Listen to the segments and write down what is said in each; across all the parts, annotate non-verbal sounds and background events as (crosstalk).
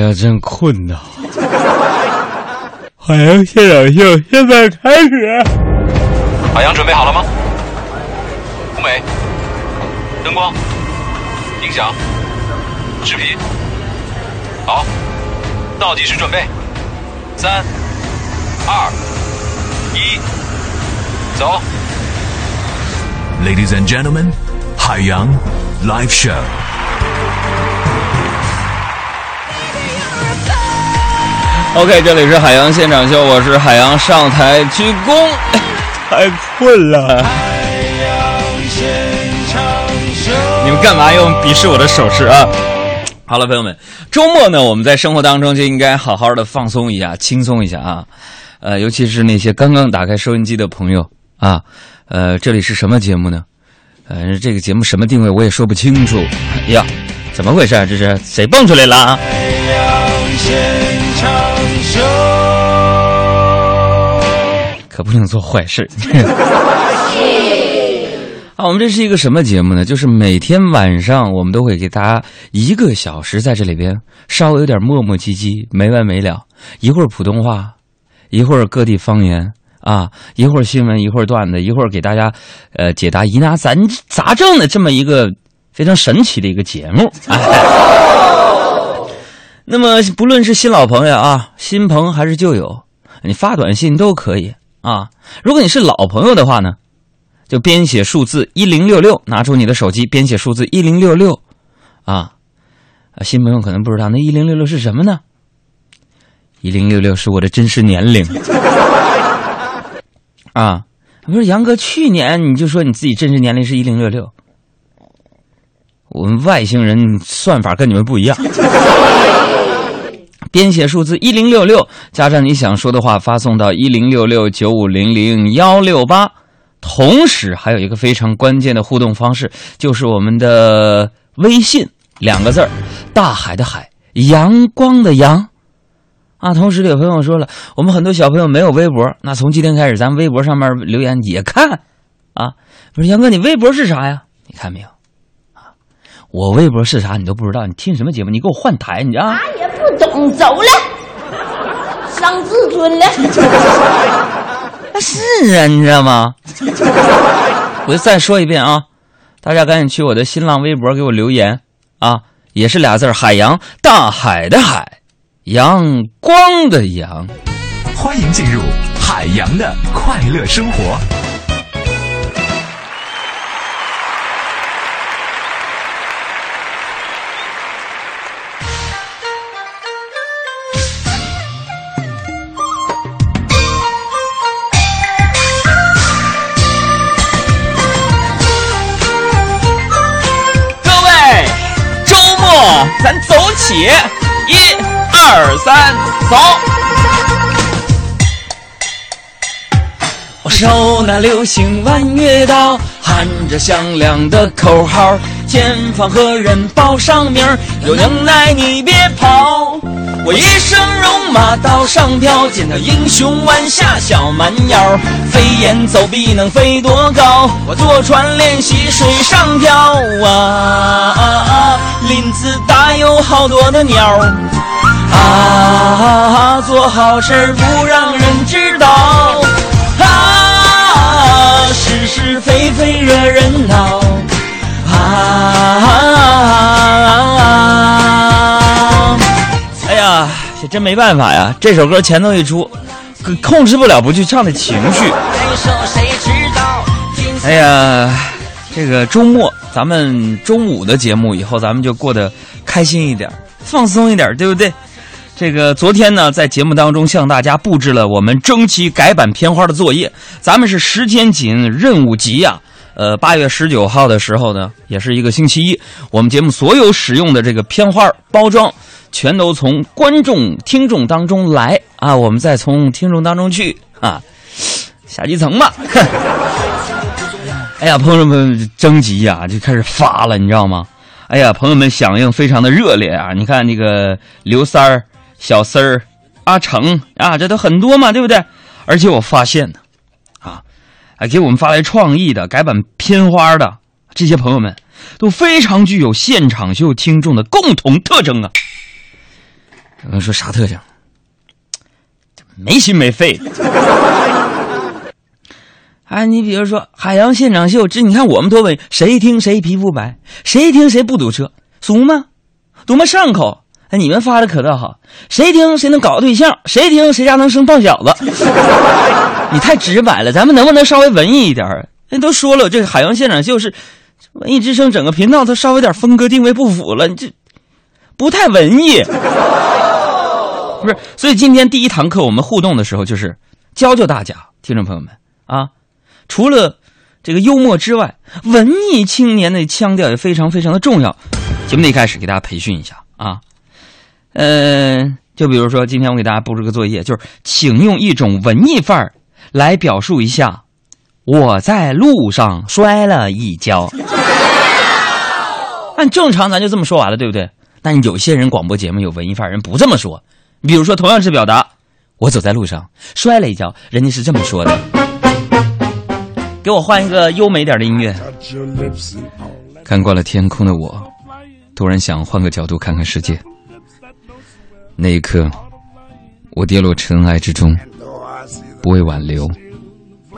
呀，真困呐！海洋现场秀现在开始。海洋准备好了吗？舞美、灯光、音响、视频，好，倒计时准备，三、二、一，走。Ladies and gentlemen, 海洋 Live Show。OK，这里是海洋现场秀，我是海洋上台鞠躬，(laughs) 太困了。(laughs) 你们干嘛用鄙视我的手势啊？好了，朋友们，周末呢，我们在生活当中就应该好好的放松一下，轻松一下啊。呃，尤其是那些刚刚打开收音机的朋友啊，呃，这里是什么节目呢？呃，这个节目什么定位我也说不清楚。哎呀，怎么回事啊？这是谁蹦出来了啊？可不能做坏事。(laughs) 啊，我们这是一个什么节目呢？就是每天晚上我们都会给大家一个小时在这里边，稍微有点磨磨唧唧，没完没了，一会儿普通话，一会儿各地方言啊，一会儿新闻，一会儿段子，一会儿给大家呃解答疑难杂杂症的这么一个非常神奇的一个节目。哎、(laughs) 那么不论是新老朋友啊，新朋还是旧友，你发短信都可以啊。如果你是老朋友的话呢？就编写数字一零六六，拿出你的手机，编写数字一零六六，啊，新朋友可能不知道，那一零六六是什么呢？一零六六是我的真实年龄，啊，不是杨哥，去年你就说你自己真实年龄是一零六六，我们外星人算法跟你们不一样，编写数字一零六六，加上你想说的话，发送到一零六六九五零零幺六八。同时还有一个非常关键的互动方式，就是我们的微信两个字儿，大海的海，阳光的阳，啊。同时有朋友说了，我们很多小朋友没有微博，那从今天开始，咱们微博上面留言也看，啊。不是杨哥，你微博是啥呀？你看没有？啊，我微博是啥你都不知道，你听什么节目？你给我换台，你啊。啥也不懂，走了，伤自尊了。是啊，你知道吗？我就再说一遍啊，大家赶紧去我的新浪微博给我留言啊，也是俩字儿海洋，大海的海，阳光的阳。欢迎进入海洋的快乐生活。起，一、二、三，走！我手拿流星弯月刀，喊着响亮的口号，前方何人报上名有能耐你别跑！我一生戎马刀上飘，见到英雄弯下小蛮腰，飞檐走壁能飞多高？我坐船练习水上漂啊啊啊！林子大有好多的鸟啊，做好事不让人知道啊，是是非非惹人恼这真没办法呀！这首歌前头一出，控制不了不去唱的情绪。哎呀，这个周末。咱们中午的节目以后，咱们就过得开心一点，放松一点，对不对？这个昨天呢，在节目当中向大家布置了我们征集改版片花的作业，咱们是时间紧，任务急呀、呃，八月十九号的时候呢，也是一个星期一，我们节目所有使用的这个片花包装，全都从观众、听众当中来啊，我们再从听众当中去啊，(laughs) 下基层吧。(laughs) 哎呀，朋友们征集呀、就开始发了，你知道吗？哎呀，朋友们响应非常的热烈啊！你看那个刘三儿、小四儿、阿成啊，这都很多嘛，对不对？而且我发现呢，还给我们发来创意的改版片花的这些朋友们，都非常具有现场秀听众的共同特征啊！有人说啥特征？没心没肺的。啊，(laughs) 你比如说海洋现场秀，这你看我们多文，谁听谁皮肤白，谁听谁不堵车，俗吗？多么上口！哎，你们发的可倒好，谁听谁能搞对象，谁听谁家能生胖小子。(laughs) 你太直白了，咱们能不能稍微文艺一点？人都说了，这个海洋现场秀是文艺之声整个频道，它稍微有点风格定位不符了，你这不太文艺。不是，所以今天第一堂课我们互动的时候，就是教教大家，听众朋友们啊，除了这个幽默之外，文艺青年的腔调也非常非常的重要。节目的一开始给大家培训一下啊，嗯、就比如说今天我给大家布置个作业，就是请用一种文艺范儿来表述一下我在路上摔了一跤。按正常咱就这么说完了，对不对？但有些人广播节目有文艺范儿，人不这么说。你比如说，同样是表达，我走在路上摔了一跤，人家是这么说的。给我换一个优美点的音乐。看惯了天空的我，突然想换个角度看看世界。那一刻，我跌落尘埃之中，不为挽留，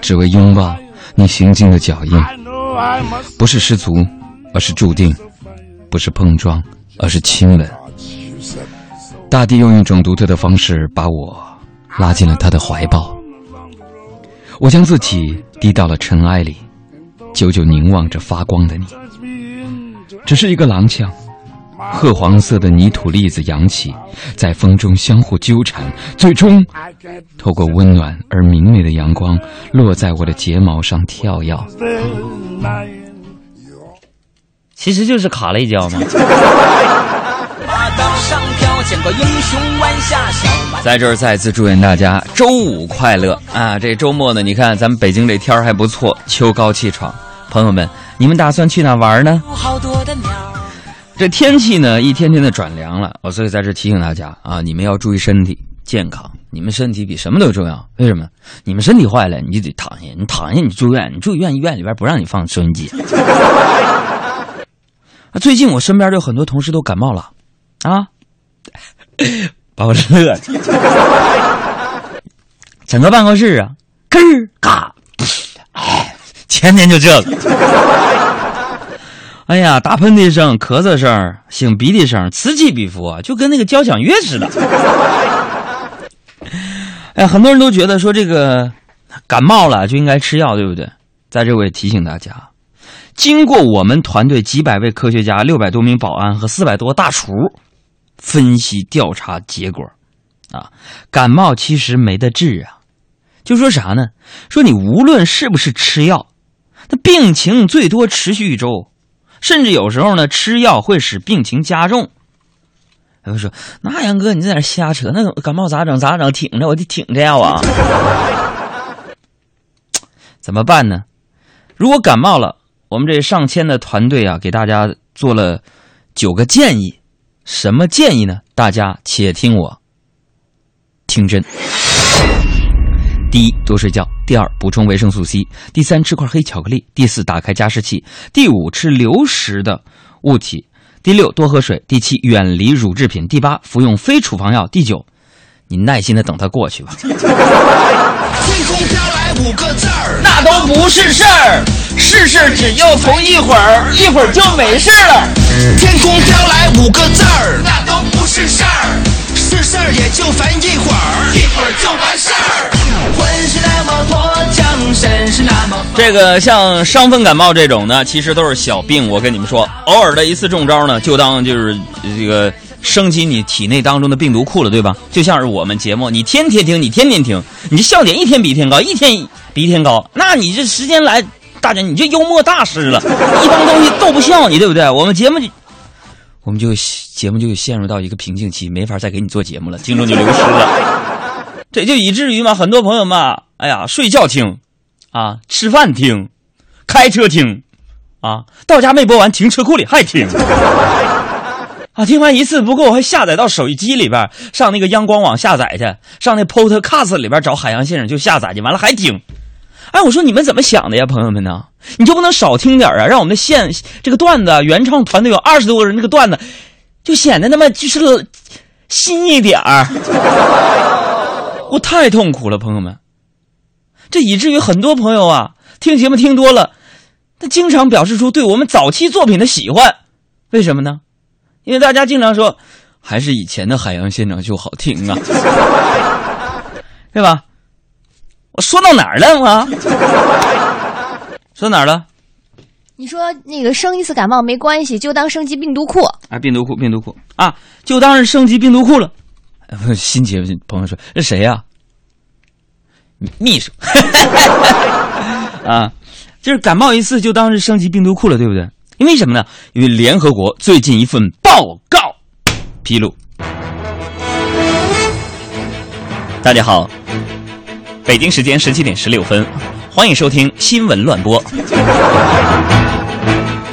只为拥抱你行进的脚印。不是失足，而是注定；不是碰撞，而是亲吻。大地用一种独特的方式把我拉进了他的怀抱，我将自己低到了尘埃里，久久凝望着发光的你。只是一个踉跄，褐黄色的泥土粒子扬起，在风中相互纠缠，最终透过温暖而明媚的阳光，落在我的睫毛上跳跃。其实就是卡了一跤嘛。在这儿再次祝愿大家周五快乐啊！这周末呢，你看咱们北京这天儿还不错，秋高气爽。朋友们，你们打算去哪玩呢？有好多的鸟儿。这天气呢，一天天的转凉了，我所以在这提醒大家啊，你们要注意身体健康，你们身体比什么都重要。为什么？你们身体坏了，你就得躺下，你躺下你住院，你住院医院里边不让你放收音机。(laughs) 啊，最近我身边就很多同事都感冒了，啊，(laughs) 把我乐的，(laughs) 整个办公室啊，咯儿嘎，哎，天天就这个。哎呀，打喷嚏声、咳嗽声、擤鼻涕声，此起彼伏，就跟那个交响乐似的。(laughs) 哎，很多人都觉得说这个感冒了就应该吃药，对不对？在这我也提醒大家，经过我们团队几百位科学家、六百多名保安和四百多大厨分析调查结果，啊，感冒其实没得治啊。就说啥呢？说你无论是不是吃药，那病情最多持续一周。甚至有时候呢，吃药会使病情加重。有人说：“那杨哥，你在那瞎扯，那感冒咋整？咋整？挺着，我得挺着药啊。” (laughs) 怎么办呢？如果感冒了，我们这上千的团队啊，给大家做了九个建议。什么建议呢？大家且听我听真。第一，多睡觉；第二，补充维生素 C；第三，吃块黑巧克力；第四，打开加湿器；第五，吃流食的物体；第六，多喝水；第七，远离乳制品；第八，服用非处方药；第九，你耐心的等它过去吧。天空飘来五个字儿，那都不是事儿，是事儿只要从一会儿，一会儿就没事了。天空飘来五个字儿，那都不是事儿，是事儿也就烦一会儿，一会儿就完事儿。这个像伤风感冒这种呢，其实都是小病。我跟你们说，偶尔的一次中招呢，就当就是这个升级你体内当中的病毒库了，对吧？就像是我们节目，你天天听，你天天听，你这笑点一天比一天高，一天比一天高，那你这时间来，大家你这幽默大师了，一帮东西逗不笑你，对不对？我们节目就。我们就节目就陷入到一个瓶颈期，没法再给你做节目了，听众就流失了。这就以至于嘛，很多朋友嘛，哎呀，睡觉听，啊，吃饭听，开车听，啊，到家没播完，停车库里还听，(laughs) 啊，听完一次不够，还下载到手机里边，上那个央广网下载去，上那 Podcast 里边找海洋先生就下载去，完了还听。哎，我说你们怎么想的呀，朋友们呢？你就不能少听点啊，让我们的现这个段子原创团队有二十多个人，这个段子就显得那么就是新一点儿。我太痛苦了，朋友们。这以至于很多朋友啊，听节目听多了，他经常表示出对我们早期作品的喜欢。为什么呢？因为大家经常说，还是以前的海洋现场秀好听啊，对吧？我说到哪儿了？我说哪儿了？你说那个生一次感冒没关系，就当升级病毒库。啊，病毒库，病毒库啊，就当是升级病毒库了。呃新节目朋友说：“这谁呀、秘书 (laughs) 啊，就是感冒一次就当是升级病毒库了，对不对？因为什么呢？因为联合国最近一份报告披露。大家好，北京时间十七点十六分，欢迎收听新闻乱播。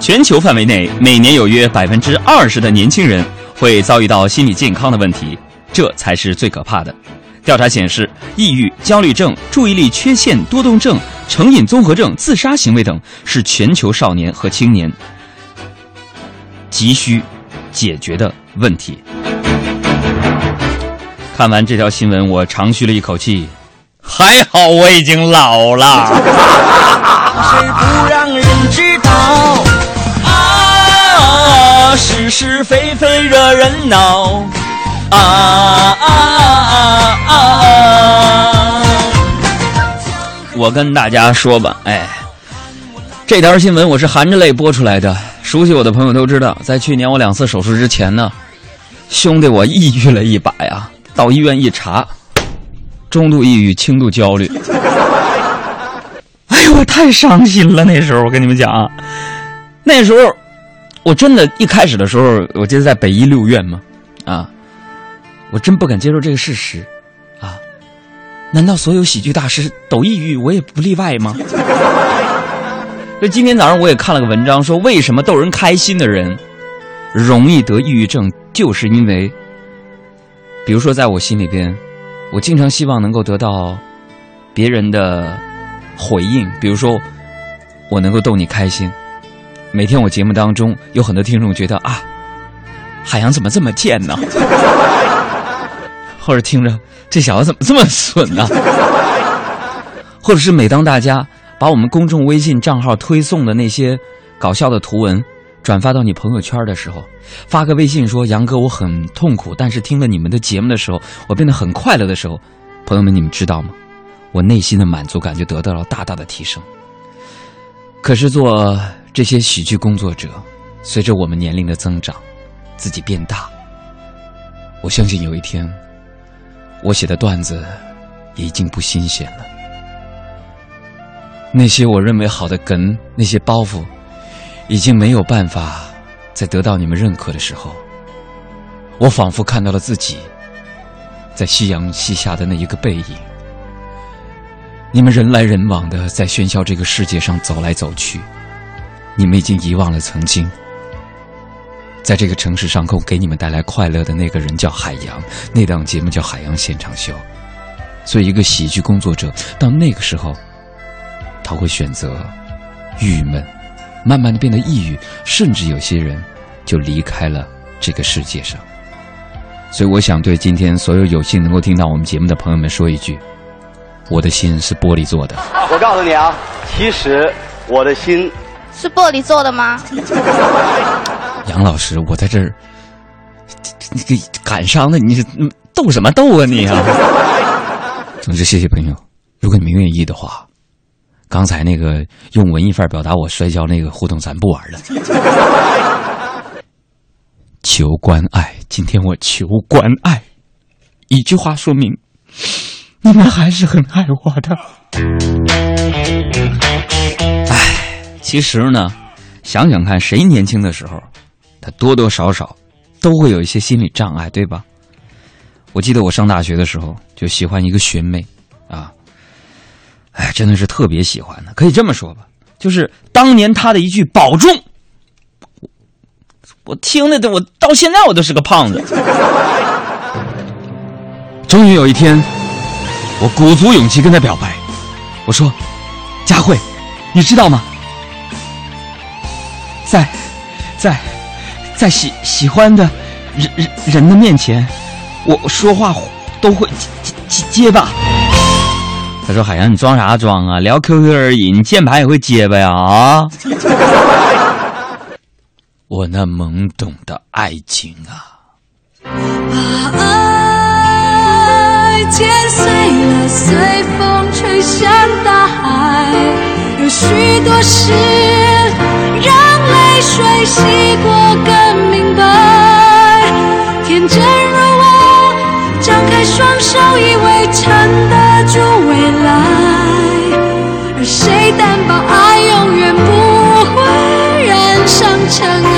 全球范围内，每年有约百分之二十的年轻人会遭遇到心理健康的问题，这才是最可怕的。调查显示，抑郁、焦虑症、注意力缺陷多动症、成瘾综合症、自杀行为等是全球少年和青年急需解决的问题。看完这条新闻，我长吁了一口气，还好我已经老了。是不让人知道。是是非非惹人恼。啊啊啊啊我跟大家说吧，哎，这条新闻我是含着泪播出来的。熟悉我的朋友都知道，在去年我两次手术之前呢，兄弟我抑郁了一把呀，到医院一查，中度抑郁、轻度焦虑。(laughs) 哎呦，我太伤心了！那时候我跟你们讲啊，那时候我真的，一开始的时候，我记得在北医六院嘛，啊，我真不敢接受这个事实，难道所有喜剧大师都抑郁，我也不例外吗？(laughs) 就今天早上我也看了个文章，说为什么逗人开心的人容易得抑郁症，就是因为，比如说在我心里边，我经常希望能够得到别人的回应，比如说我能够逗你开心。每天我节目当中有很多听众觉得啊，海洋怎么这么贱呢？或者听着这小子怎么这么损呢？(laughs) 或者是每当大家把我们公众微信账号推送的那些搞笑的图文转发到你朋友圈的时候，发个微信说：“杨哥，我很痛苦，但是听了你们的节目的时候，我变得很快乐的时候，朋友们，你们知道吗？我内心的满足感就得到了大大的提升。可是做这些喜剧工作者，随着我们年龄的增长，自己变大，我相信有一天，我写的段子已经不新鲜了。那些我认为好的梗，那些包袱，已经没有办法再得到你们认可的时候，我仿佛看到了自己在夕阳西下的那一个背影。你们人来人往的在喧嚣这个世界上走来走去，你们已经遗忘了曾经，在这个城市上空给你们带来快乐的那个人叫海洋，那档节目叫《海洋现场秀》。所以，一个喜剧工作者到那个时候，他会选择郁闷，慢慢的变得抑郁，甚至有些人就离开了这个世界上。所以，我想对今天所有有幸能够听到我们节目的朋友们说一句：我的心是玻璃做的。我告诉你啊，其实我的心是玻璃做的吗？(laughs) 杨老师，我在这儿，你给感伤的，你是嗯逗什么逗啊你啊？(laughs) 总之，谢谢朋友。如果你们愿意的话，刚才那个用文艺范表达我摔跤那个互动，咱不玩了。(laughs) 求关爱，今天我求关爱，一句话说明，你们还是很爱我的。唉，其实呢，想想看，谁年轻的时候，他多多少少都会有一些心理障碍，对吧？我记得我上大学的时候就喜欢一个学妹，啊，哎，真的是特别喜欢的。可以这么说吧，就是当年她的一句“保重”，我我听的，我到现在我都是个胖子。终于有一天，我鼓足勇气跟她表白，我说：“佳慧，你知道吗？在在在喜喜欢的人人人的面前。”我说话都会结结结巴。他说：“海洋，你装啥装啊？聊 QQ 而已，你键盘也会结巴呀？啊！”我那懵懂的爱情啊！把爱剪碎了，随风吹向大海。有许多事，让泪水洗过更明白。天真如我，张开双手，以为撑得住未来。而谁担保爱永远不会染上尘埃？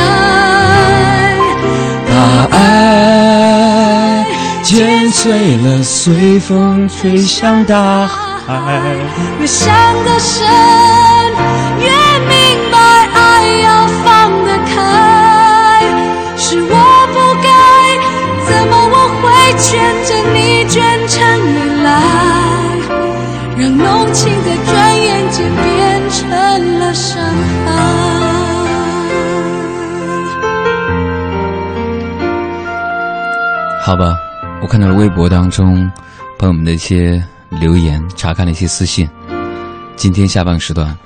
把爱剪碎了，随风吹向大海。越想得深，越明让浓情在转眼间变成了伤害。好吧，我看到了微博当中朋友们的一些留言，查看了一些私信。今天下半时段，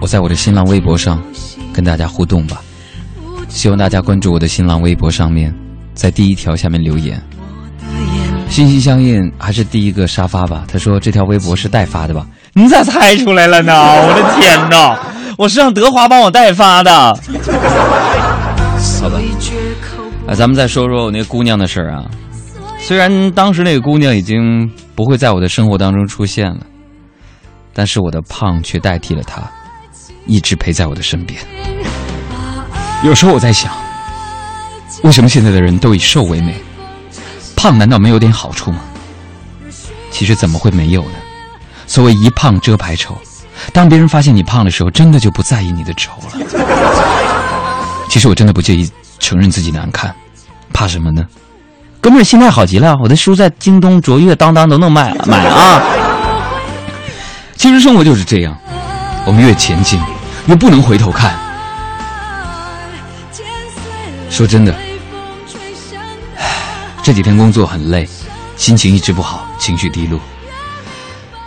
我在我的新浪微博上跟大家互动吧。希望大家关注我的新浪微博上面，在第一条下面留言。心心相印还是第一个沙发吧。他说这条微博是代发的吧？(laughs) 你咋猜出来了呢？(laughs) 我的天哪！我是让德华帮我代发的。好吧，啊，咱们再说说我那姑娘的事儿啊。虽然当时那个姑娘已经不会在我的生活当中出现了，但是我的胖却代替了她，一直陪在我的身边。有时候我在想，为什么现在的人都以瘦为美？胖难道没有点好处吗？其实怎么会没有呢？所谓一胖遮百丑，当别人发现你胖的时候，真的就不在意你的丑了。其实我真的不介意承认自己难看，怕什么呢？哥们儿心态好极了，我的书在京东、卓越、当当都能卖买啊！其实生活就是这样，我们越前进，越不能回头看。说真的，这几天工作很累，心情一直不好，情绪低落。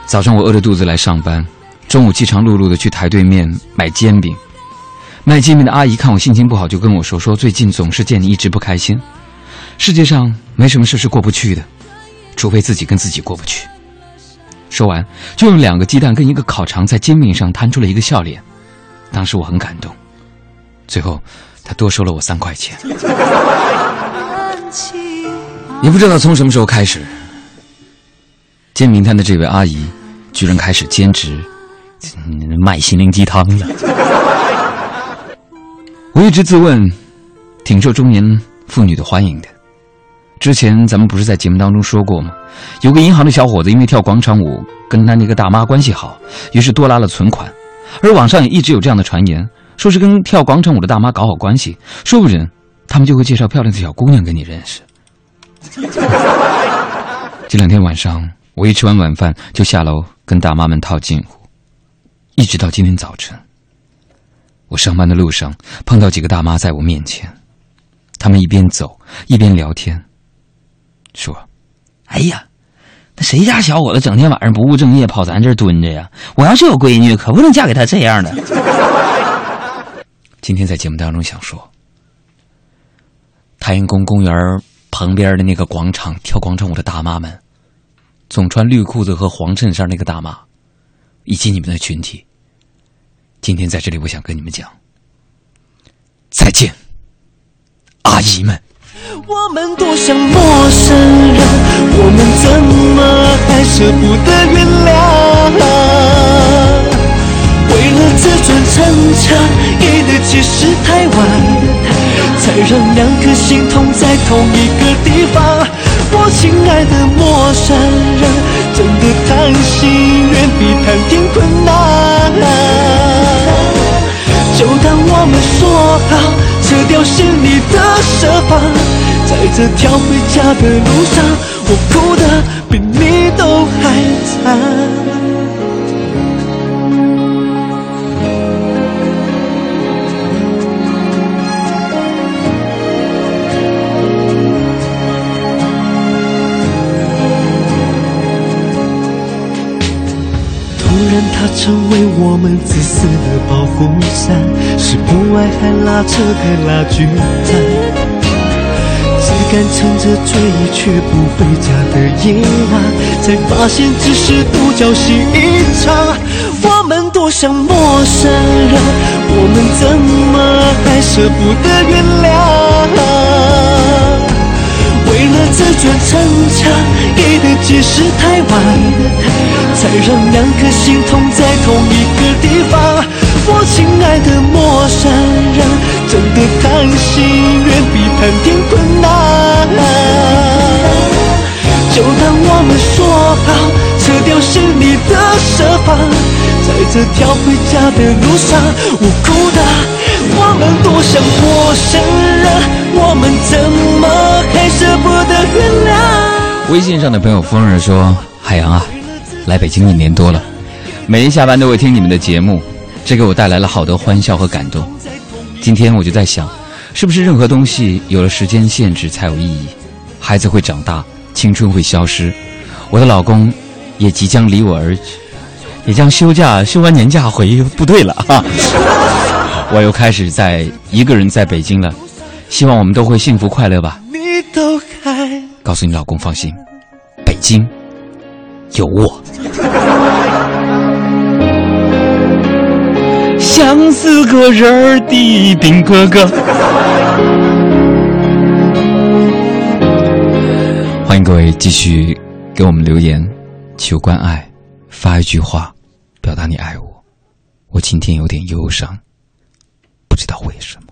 早上我饿着肚子来上班，中午饥肠辘辘的去台对面买煎饼。卖煎饼的阿姨看我心情不好，就跟我说：“说最近总是见你一直不开心。世界上没什么事是过不去的，除非自己跟自己过不去。”说完，就用两个鸡蛋跟一个烤肠在煎饼上摊出了一个笑脸。当时我很感动。最后，他多收了我三块钱。(laughs) 也不知道从什么时候开始，煎饼摊的这位阿姨居然开始兼职嗯卖心灵鸡汤了。(laughs) 我一直自问，挺受中年妇女的欢迎的。之前咱们不是在节目当中说过吗？有个银行的小伙子因为跳广场舞跟他那个大妈关系好，于是多拉了存款。而网上也一直有这样的传言，说是跟跳广场舞的大妈搞好关系，说不准他们就会介绍漂亮的小姑娘给你认识。(laughs) 这两天晚上，我一吃完晚饭就下楼跟大妈们套近乎，一直到今天早晨。我上班的路上碰到几个大妈在我面前，她们一边走一边聊天，说：“哎呀，那谁家小伙子整天晚上不务正业跑咱这儿蹲着呀？我要是有闺女，可不能嫁给他这样的。”今天在节目当中想说，太阳宫公园旁边的那个广场跳广场舞的大妈们，总穿绿裤子和黄衬衫那个大妈，以及你们的群体。今天在这里，我想跟你们讲，再见，阿姨们。我们多像陌生人，我们怎么还舍不得原谅？为了自尊挣扎，给的解释太晚，让两颗心痛在同一个地方。我亲爱的陌生人，真的谈心远比谈天困难。就当我们说好，撤掉心里的设防，在这条回家的路上，我哭的比你都还成为我们自私的保护伞，是不爱还拉扯的拉锯战。只敢撑着追忆却不回家的夜晚，才发现只是独角戏一场。我们多像陌生人，我们怎么还舍不得原谅？为了自尊逞强，给的解释太晚，在这条回家的路上，我哭的。我们多像陌生人，我们怎么还舍不得？微信上的朋友风儿说：“海洋啊，来北京一年多了，每天下班都会听你们的节目，这给我带来了好多欢笑和感动。今天我就在想，是不是任何东西有了时间限制才有意义？孩子会长大，青春会消失，我的老公也即将离我而去，也将休假休完年假回部队了啊！我又开始在一个人在北京了，希望我们都会幸福快乐吧。告诉你老公放心，北京有我。像是个人的兵哥哥。欢迎各位继续给我们留言，求关爱，发一句话，表达你爱我。我今天有点忧伤，不知道为什么。